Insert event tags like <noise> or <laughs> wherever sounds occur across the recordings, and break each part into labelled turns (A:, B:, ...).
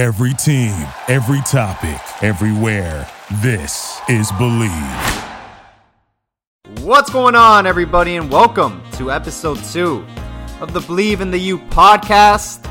A: Every team, every topic, everywhere. This is Bleav.
B: What's going on, everybody, and welcome to episode two of the Bleav in the U podcast.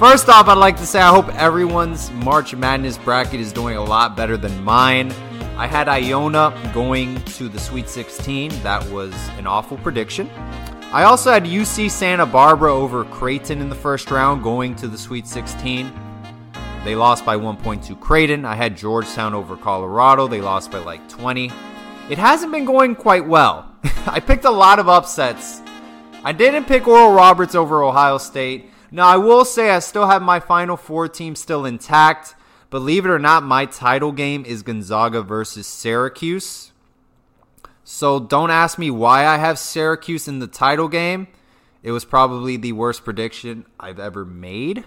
B: First off, I'd like to say I hope everyone's March Madness bracket is doing a lot better than mine. I had Iona going to the Sweet 16. That was an awful prediction. I also had UC Santa Barbara over Creighton in the first round going to the Sweet 16. They lost by one point to Creighton. I had Georgetown over Colorado. They lost by like 20. It hasn't been going quite well. <laughs> I picked a lot of upsets. I didn't pick Oral Roberts over Ohio State. Now, I will say I still have my Final Four team still intact. Believe it or not, my title game is Gonzaga versus Syracuse. So don't ask me why I have Syracuse in the title game. It was probably the worst prediction I've ever made.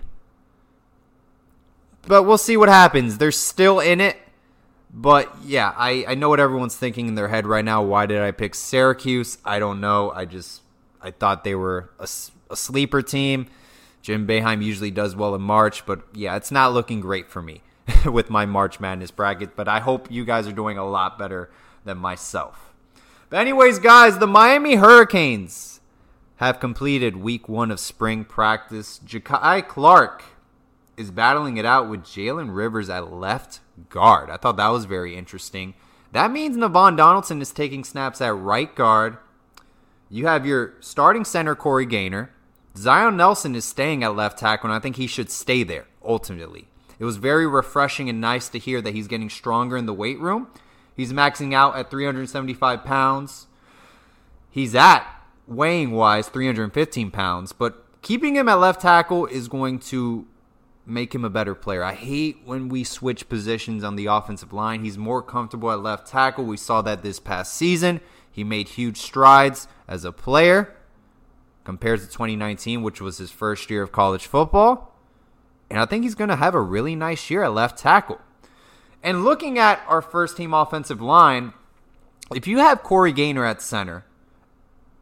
B: But we'll see what happens. They're still in it. But yeah, I, I know what everyone's thinking in their head right now. Why did I pick Syracuse? I don't know. I just I thought they were a, a sleeper team. Jim Boeheim usually does well in March, but yeah, it's not looking great for me <laughs> with my March Madness bracket. But I hope you guys are doing a lot better than myself. But anyways, guys, the Miami Hurricanes have completed week one of spring practice. Jakai Clark is battling it out with Jalen Rivers at left guard. I thought that was very interesting. That means Navaughn Donaldson is taking snaps at right guard. You have your starting center, Corey Gaynor. Zion Nelson is staying at left tackle, and I think he should stay there ultimately. It was very refreshing and nice to hear that he's getting stronger in the weight room. He's maxing out at 375 pounds. He's at, weighing wise, 315 pounds, but keeping him at left tackle is going to make him a better player. I hate when we switch positions on the offensive line. He's more comfortable at left tackle. We saw that this past season. He made huge strides as a player compared to 2019, which was his first year of college football. And I think he's going to have a really nice year at left tackle. And looking at our first team offensive line, if you have Corey Gaynor at center,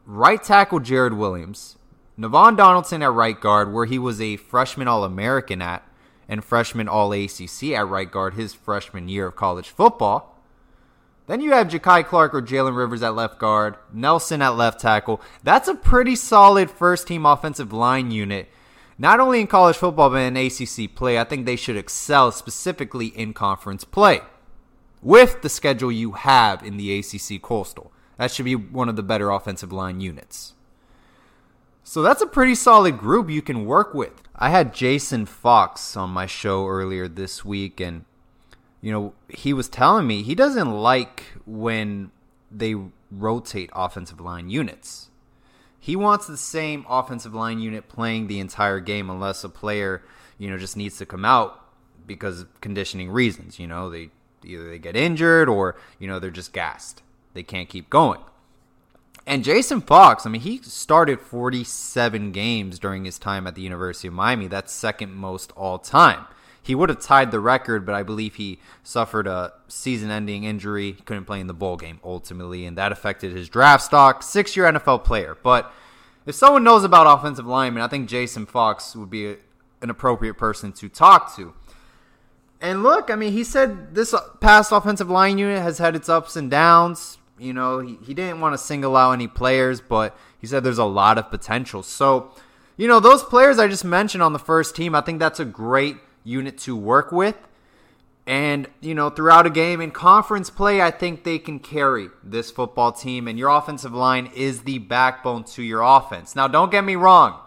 B: right tackle Jared Williams, Navaughn Donaldson at right guard, where he was a freshman All American at, and freshman All ACC at right guard his freshman year of college football. Then you have Jakai Clark or Jalen Rivers at left guard, Nelson at left tackle. That's a pretty solid first team offensive line unit. Not only in college football, but in ACC play. I think they should excel specifically in conference play with the schedule you have in the ACC Coastal. That should be one of the better offensive line units. So that's a pretty solid group you can work with. I had Jason Fox on my show earlier this week, and you know he was telling me he doesn't like when they rotate offensive line units. He wants the same offensive line unit playing the entire game unless a player, you know, just needs to come out because of conditioning reasons. You know, they either they get injured or you know they're just gassed. They can't keep going. And Jason Fox, I mean, he started 47 games during his time at the University of Miami. That's second most all time. He would have tied the record, but I believe he suffered a season ending injury. Couldn't play in the bowl game ultimately, and that affected his draft stock. Six year NFL player. But if someone knows about offensive linemen, I think Jason Fox would be a, an appropriate person to talk to. And look, I mean, he said this past offensive line unit has had its ups and downs. You know, he, he didn't want to single out any players, but he said there's a lot of potential. So, you know, those players I just mentioned on the first team, I think that's a great unit to work with. And, you know, throughout a game in conference play, I think they can carry this football team. And your offensive line is the backbone to your offense. Now, don't get me wrong,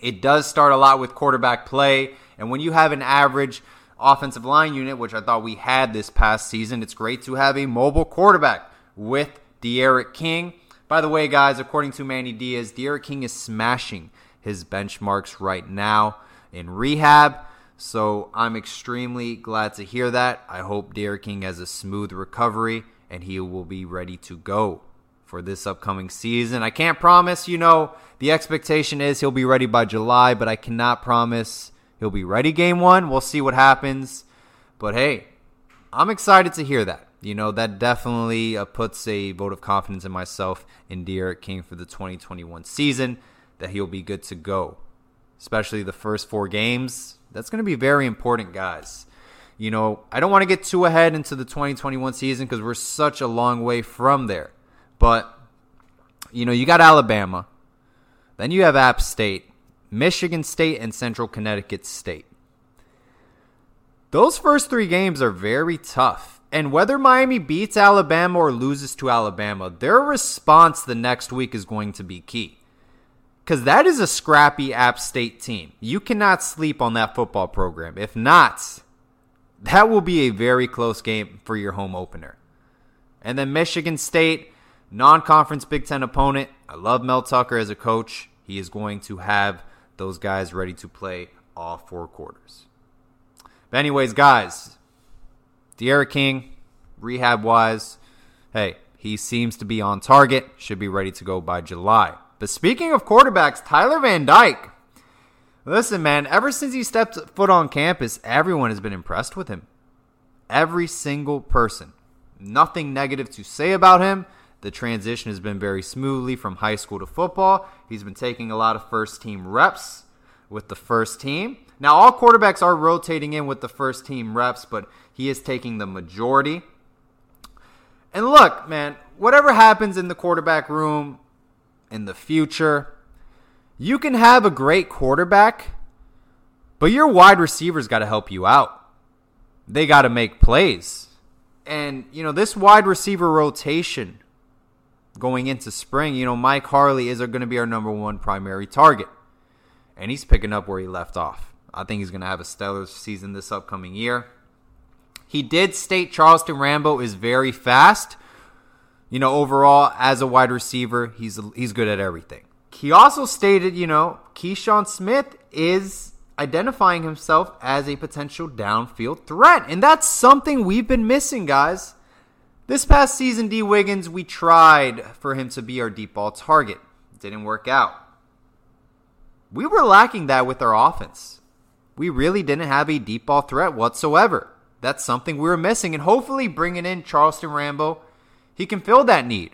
B: it does start a lot with quarterback play. And when you have an average offensive line unit, which I thought we had this past season, it's great to have a mobile quarterback with D'Eriq King. By the way, guys, according to Manny Diaz, D'Eriq King is smashing his benchmarks right now in rehab. So I'm extremely glad to hear that. I hope D'Eriq King has a smooth recovery and he will be ready to go for this upcoming season. I can't promise, you know, the expectation is he'll be ready by July, but I cannot promise he'll be ready game one. We'll see what happens. But hey, I'm excited to hear that you know, that definitely uh, puts a vote of confidence in myself and D'Eriq King for the 2021 season that he'll be good to go. Especially the first four games. That's going to be very important, guys. You know, I don't want to get too ahead into the 2021 season because we're such a long way from there. But, you know, you got Alabama, then you have App State, Michigan State, and Central Connecticut State. Those first three games are very tough. And whether Miami beats Alabama or loses to Alabama, their response the next week is going to be key. Because that is a scrappy App State team. You cannot sleep on that football program. If not, that will be a very close game for your home opener. And then Michigan State, non conference Big Ten opponent. I love Mel Tucker as a coach. He is going to have those guys ready to play all four quarters. But, anyways, guys, D'Eriq King, rehab wise, hey, he seems to be on target, should be ready to go by July. But speaking of quarterbacks, Tyler Van Dyke. Listen, man, ever since he stepped foot on campus, everyone has been impressed with him. Every single person. Nothing negative to say about him. The transition has been very smoothly from high school to football. He's been taking a lot of first team reps with the first team. Now, all quarterbacks are rotating in with the first team reps, but he is taking the majority. And look, man, whatever happens in the quarterback room in the future, you can have a great quarterback, but your wide receivers got to help you out. They got to make plays. And, you know, this wide receiver rotation going into spring, you know, Mike Harley is going to be our number one primary target. And he's picking up where he left off. I think he's going to have a stellar season this upcoming year. He did state Charleston Rambo is very fast. You know, overall, as a wide receiver, he's he's good at everything. He also stated, you know, Keyshawn Smith is identifying himself as a potential downfield threat. And that's something we've been missing, guys. This past season, D. Wiggins, we tried for him to be our deep ball target. It didn't work out. We were lacking that with our offense. We really didn't have a deep ball threat whatsoever. That's something we were missing. And hopefully, bringing in Charleston Rambo, he can fill that need.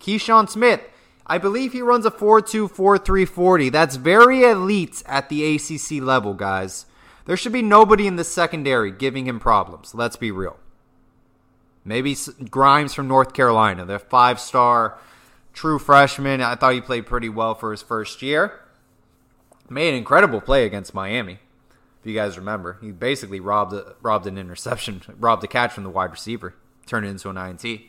B: Keyshawn Smith, I believe he runs a 4.2, 4.3 40. That's very elite at the ACC level, guys. There should be nobody in the secondary giving him problems. Let's be real. Maybe Grimes from North Carolina, the five star true freshman. I thought he played pretty well for his first year. Made an incredible play against Miami. If you guys remember, he basically robbed a, robbed an interception, <laughs> robbed a catch from the wide receiver, turned it into an INT.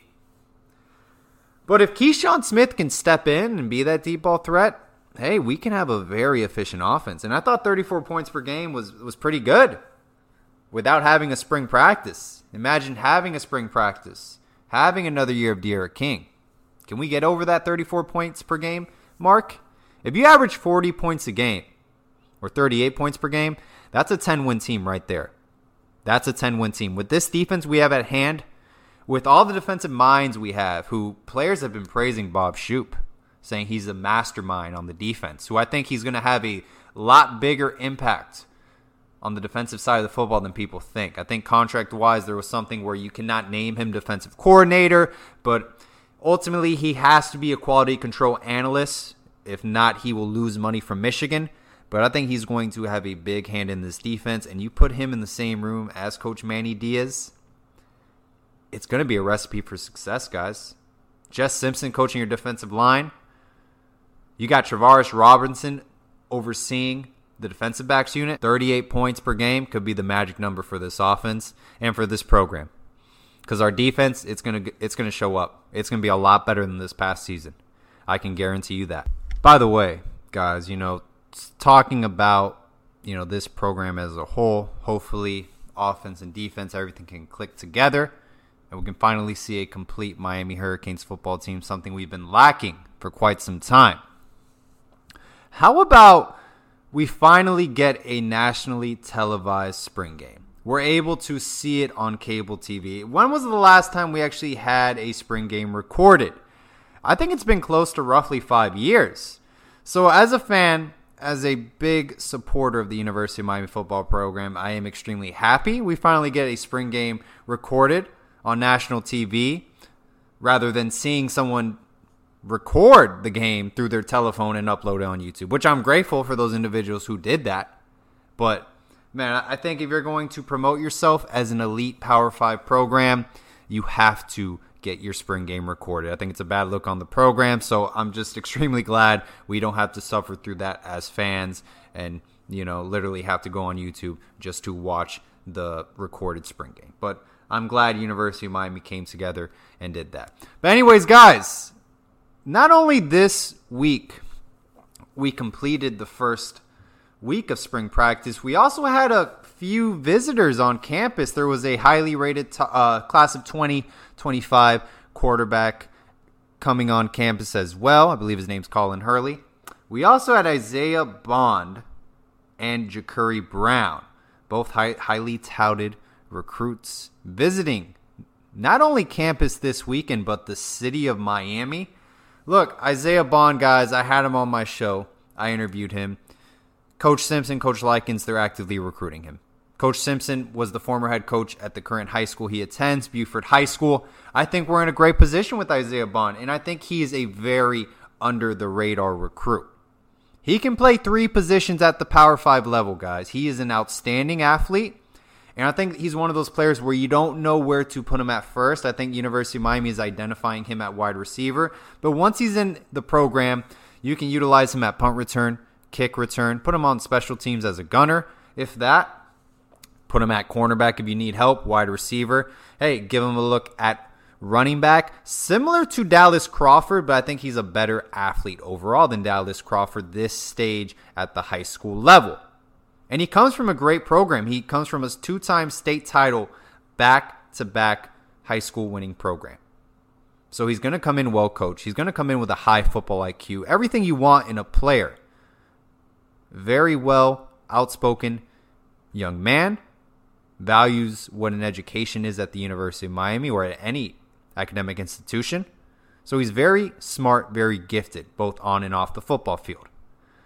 B: But if Keyshawn Smith can step in and be that deep ball threat, hey, we can have a very efficient offense. And I thought 34 points per game was was pretty good without having a spring practice. Imagine having a spring practice, having another year of D'Eriq King. Can we get over that 34 points per game mark? If you average 40 points a game or 38 points per game, that's a 10 win team right there. That's a 10 win team. With this defense we have at hand, with all the defensive minds we have, who players have been praising Bob Shoop, saying he's a mastermind on the defense, who I think he's going to have a lot bigger impact on the defensive side of the football than people think. I think contract wise, there was something where you cannot name him defensive coordinator, but ultimately he has to be a quality control analyst. If not, he will lose money from Michigan. But I think he's going to have a big hand in this defense. And you put him in the same room as Coach Manny Diaz, it's going to be a recipe for success, guys. Jess Simpson coaching your defensive line. You got Travaris Robinson overseeing the defensive backs unit. 38 points per game could be the magic number for this offense and for this program. Because our defense, it's gonna it's gonna show up. It's gonna be a lot better than this past season. I can guarantee you that. By the way, guys, you know, talking about you know this program as a whole, hopefully offense and defense, everything can click together and we can finally see a complete Miami Hurricanes football team, something we've been lacking for quite some time. How about we finally get a nationally televised spring game? We're able to see it on cable TV. When was the last time we actually had a spring game recorded? I think it's been close to roughly five years. So, as a fan, as a big supporter of the University of Miami football program, I am extremely happy we finally get a spring game recorded on national TV rather than seeing someone record the game through their telephone and upload it on YouTube, which I'm grateful for those individuals who did that. But man, I think if you're going to promote yourself as an elite Power Five program, you have to get your spring game recorded. I think it's a bad look on the program, so I'm just <laughs> extremely glad we don't have to suffer through that as fans and, you know, literally have to go on YouTube just to watch the recorded spring game. But I'm glad University of Miami came together and did that. But, anyways, guys, not only this week we completed the first week of spring practice, we also had a few visitors on campus. There was a highly rated t- uh, class of 2025 quarterback coming on campus as well. I believe his name's Colin Hurley. We also had Isaiah Bond and Jacurri Brown, both high, highly touted recruits visiting not only campus this weekend, but the city of Miami. Look, Isaiah Bond, guys, I had him on my show. I interviewed him. Coach Simpson, Coach Likens, they're actively recruiting him. Coach Simpson was the former head coach at the current high school he attends, Buford High School. I think we're in a great position with Isaiah Bond, and I think he is a very under the radar recruit. He can play three positions at the Power 5 level, guys. He is an outstanding athlete. And I think he's one of those players where you don't know where to put him at first. I think University of Miami is identifying him at wide receiver. But once he's in the program, you can utilize him at punt return, kick return, put him on special teams as a gunner. If that, put him at cornerback if you need help, wide receiver. Hey, give him a look at running back, similar to Dallas Crawford, but I think he's a better athlete overall than Dallas Crawford this stage at the high school level. And he comes from a great program. He comes from a two time state title, back to back high school winning program. So he's going to come in well coached. He's going to come in with a high football IQ. Everything you want in a player. Very well outspoken young man. Values what an education is at the University of Miami or at any academic institution. So he's very smart, very gifted, both on and off the football field.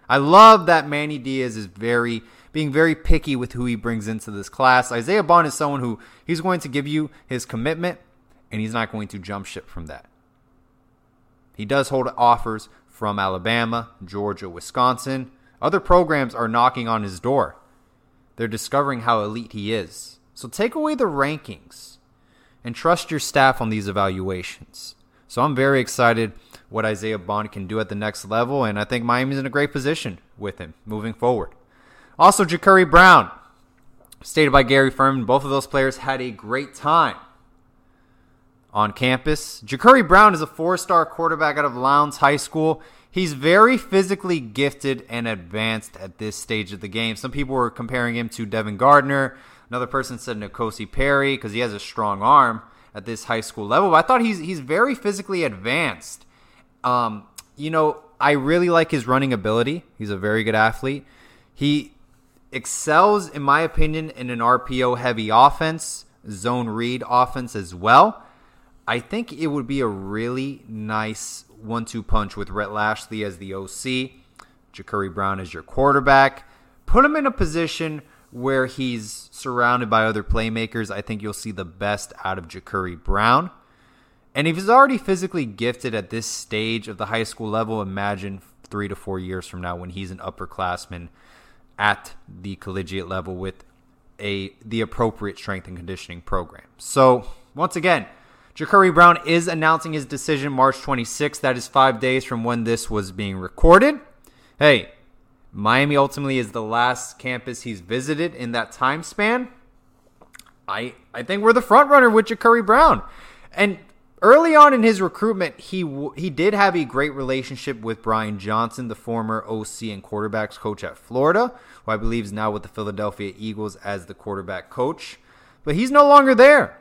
B: I love that Manny Diaz is very being very picky with who he brings into this class. Isaiah Bond is someone who he's going to give you his commitment and he's not going to jump ship from that. He does hold offers from Alabama, Georgia, Wisconsin. Other programs are knocking on his door. They're discovering how elite he is. So take away the rankings and trust your staff on these evaluations. So I'm very excited what Isaiah Bond can do at the next level, and I think Miami's in a great position with him moving forward. Also, Jacurri Brown, stated by Gary Ferman, both of those players had a great time on campus. Jacurri Brown is a four star quarterback out of Lowndes High School. He's very physically gifted and advanced at this stage of the game. Some people were comparing him to Devin Gardner. Another person said N'Kosi Perry because he has a strong arm at this high school level. But I thought he's he's very physically advanced. Um, you know, I really like his running ability. He's a very good athlete. He excels, in my opinion, in an RPO heavy offense, zone read offense as well. I think it would be a really nice one two punch with Rhett Lashlee as the OC, Jacurri Brown as your quarterback. Put him in a position where he's surrounded by other playmakers. I think you'll see the best out of Jacurri Brown. And if he's already physically gifted at this stage of the high school level, imagine three to four years from now when he's an upperclassman at the collegiate level with a the appropriate strength and conditioning program. So once again, Jacurri Brown is announcing his decision March 26th. That is five days from when this was being recorded. Hey, Miami ultimately is the last campus he's visited in that time span. I I think we're the front runner with Jacurri Brown. And early on in his recruitment, he he did have a great relationship with Brian Johnson, the former OC and quarterbacks coach at Florida, who I believe is now with the Philadelphia Eagles as the quarterback coach. But he's no longer there.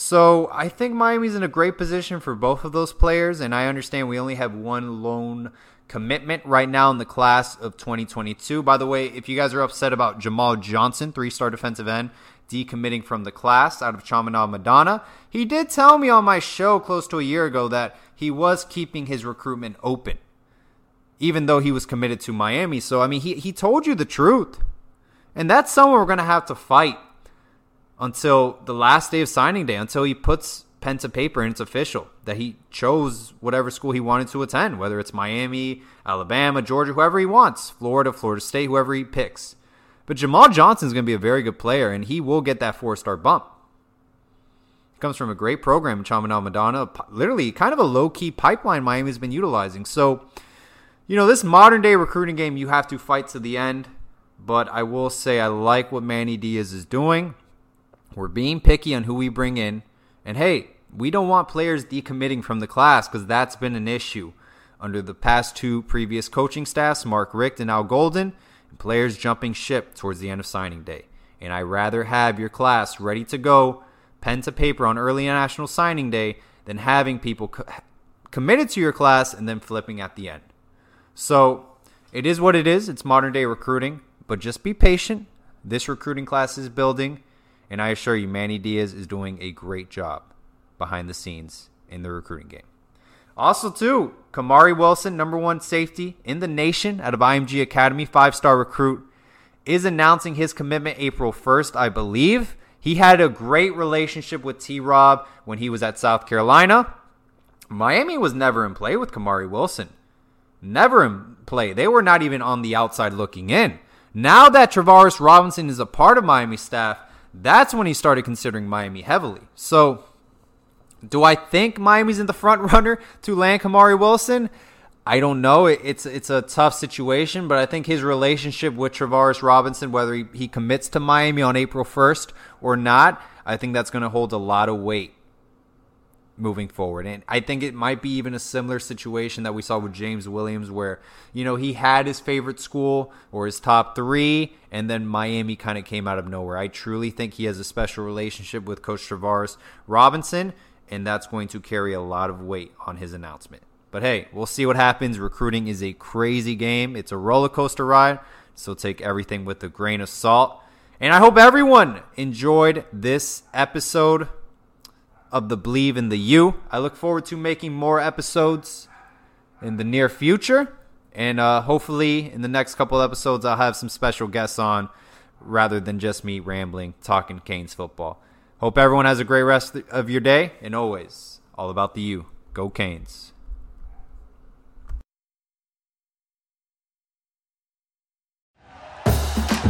B: So I think Miami's in a great position for both of those players, and I understand we only have one lone commitment right now in the class of 2022. By the way, if you guys are upset about Jamal Johnson, three-star defensive end, decommitting from the class out of Chaminade Madonna. He did tell me on my show close to a year ago that he was keeping his recruitment open, even though he was committed to Miami. So, I mean, he, he told you the truth. And that's someone we're to have to fight until the last day of signing day, until he puts pen to paper and it's official that he chose whatever school he wanted to attend, whether it's Miami, Alabama, Georgia, whoever he wants, Florida, Florida State, whoever he picks. But Jamal Johnson is going to be a very good player, and he will get that four star bump. He comes from a great program, Chaminade Madonna, literally kind of a low key pipeline Miami's been utilizing. So, you know, this modern day recruiting game, you have to fight to the end. But I will say, I like what Manny Diaz is doing. We're being picky on who we bring in. And hey, we don't want players decommitting from the class because that's been an issue under the past two previous coaching staffs, Mark Richt and Al Golden, and players jumping ship towards the end of signing day. And I rather have your class ready to go, pen to paper on early national signing day, than having people co- committed to your class and then flipping at the end. So it is what it is. It's modern day recruiting, but just be patient. This recruiting class is building, and I assure you, Manny Diaz is doing a great job behind the scenes in the recruiting game. Also, too, Kamari Wilson, number one safety in the nation out of IMG Academy, five star recruit, is announcing his commitment April 1st, I believe. He had a great relationship with T Rob when he was at South Carolina. Miami was never in play with Kamari Wilson. Never in play. They were not even on the outside looking in. Now that Travaris Robinson is a part of Miami staff, that's when he started considering Miami heavily. So do I think Miami's in the front runner to land Kamari Wilson? I don't know. It's it's a tough situation, but I think his relationship with Travaris Robinson, whether he, he commits to Miami on April 1st or not, I think that's going to hold a lot of weight moving forward. And I think it might be even a similar situation that we saw with James Williams, where, you know, he had his favorite school or his top three, and then Miami kind of came out of nowhere. I truly think he has a special relationship with Coach Travaris Robinson and that's going to carry a lot of weight on his announcement. But hey, we'll see what happens. Recruiting is a crazy game, it's a roller coaster ride, so take everything with a grain of salt. And I hope everyone enjoyed this episode of the Bleav in the U. I look forward to making more episodes in the near future. And uh, hopefully, in the next couple episodes, I'll have some special guests on rather than just me rambling, talking Canes football. Hope everyone has a great rest of your day, and always all about the U. Go Canes.